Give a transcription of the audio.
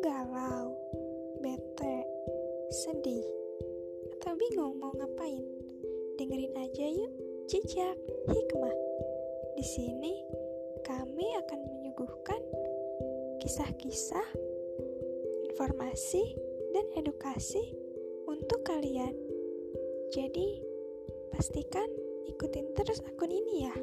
galau, bete, sedih, atau bingung mau ngapain? Dengerin aja yuk, jejak hikmah. Di sini kami akan menyuguhkan kisah-kisah, informasi, dan edukasi untuk kalian. Jadi, pastikan ikutin terus akun ini ya.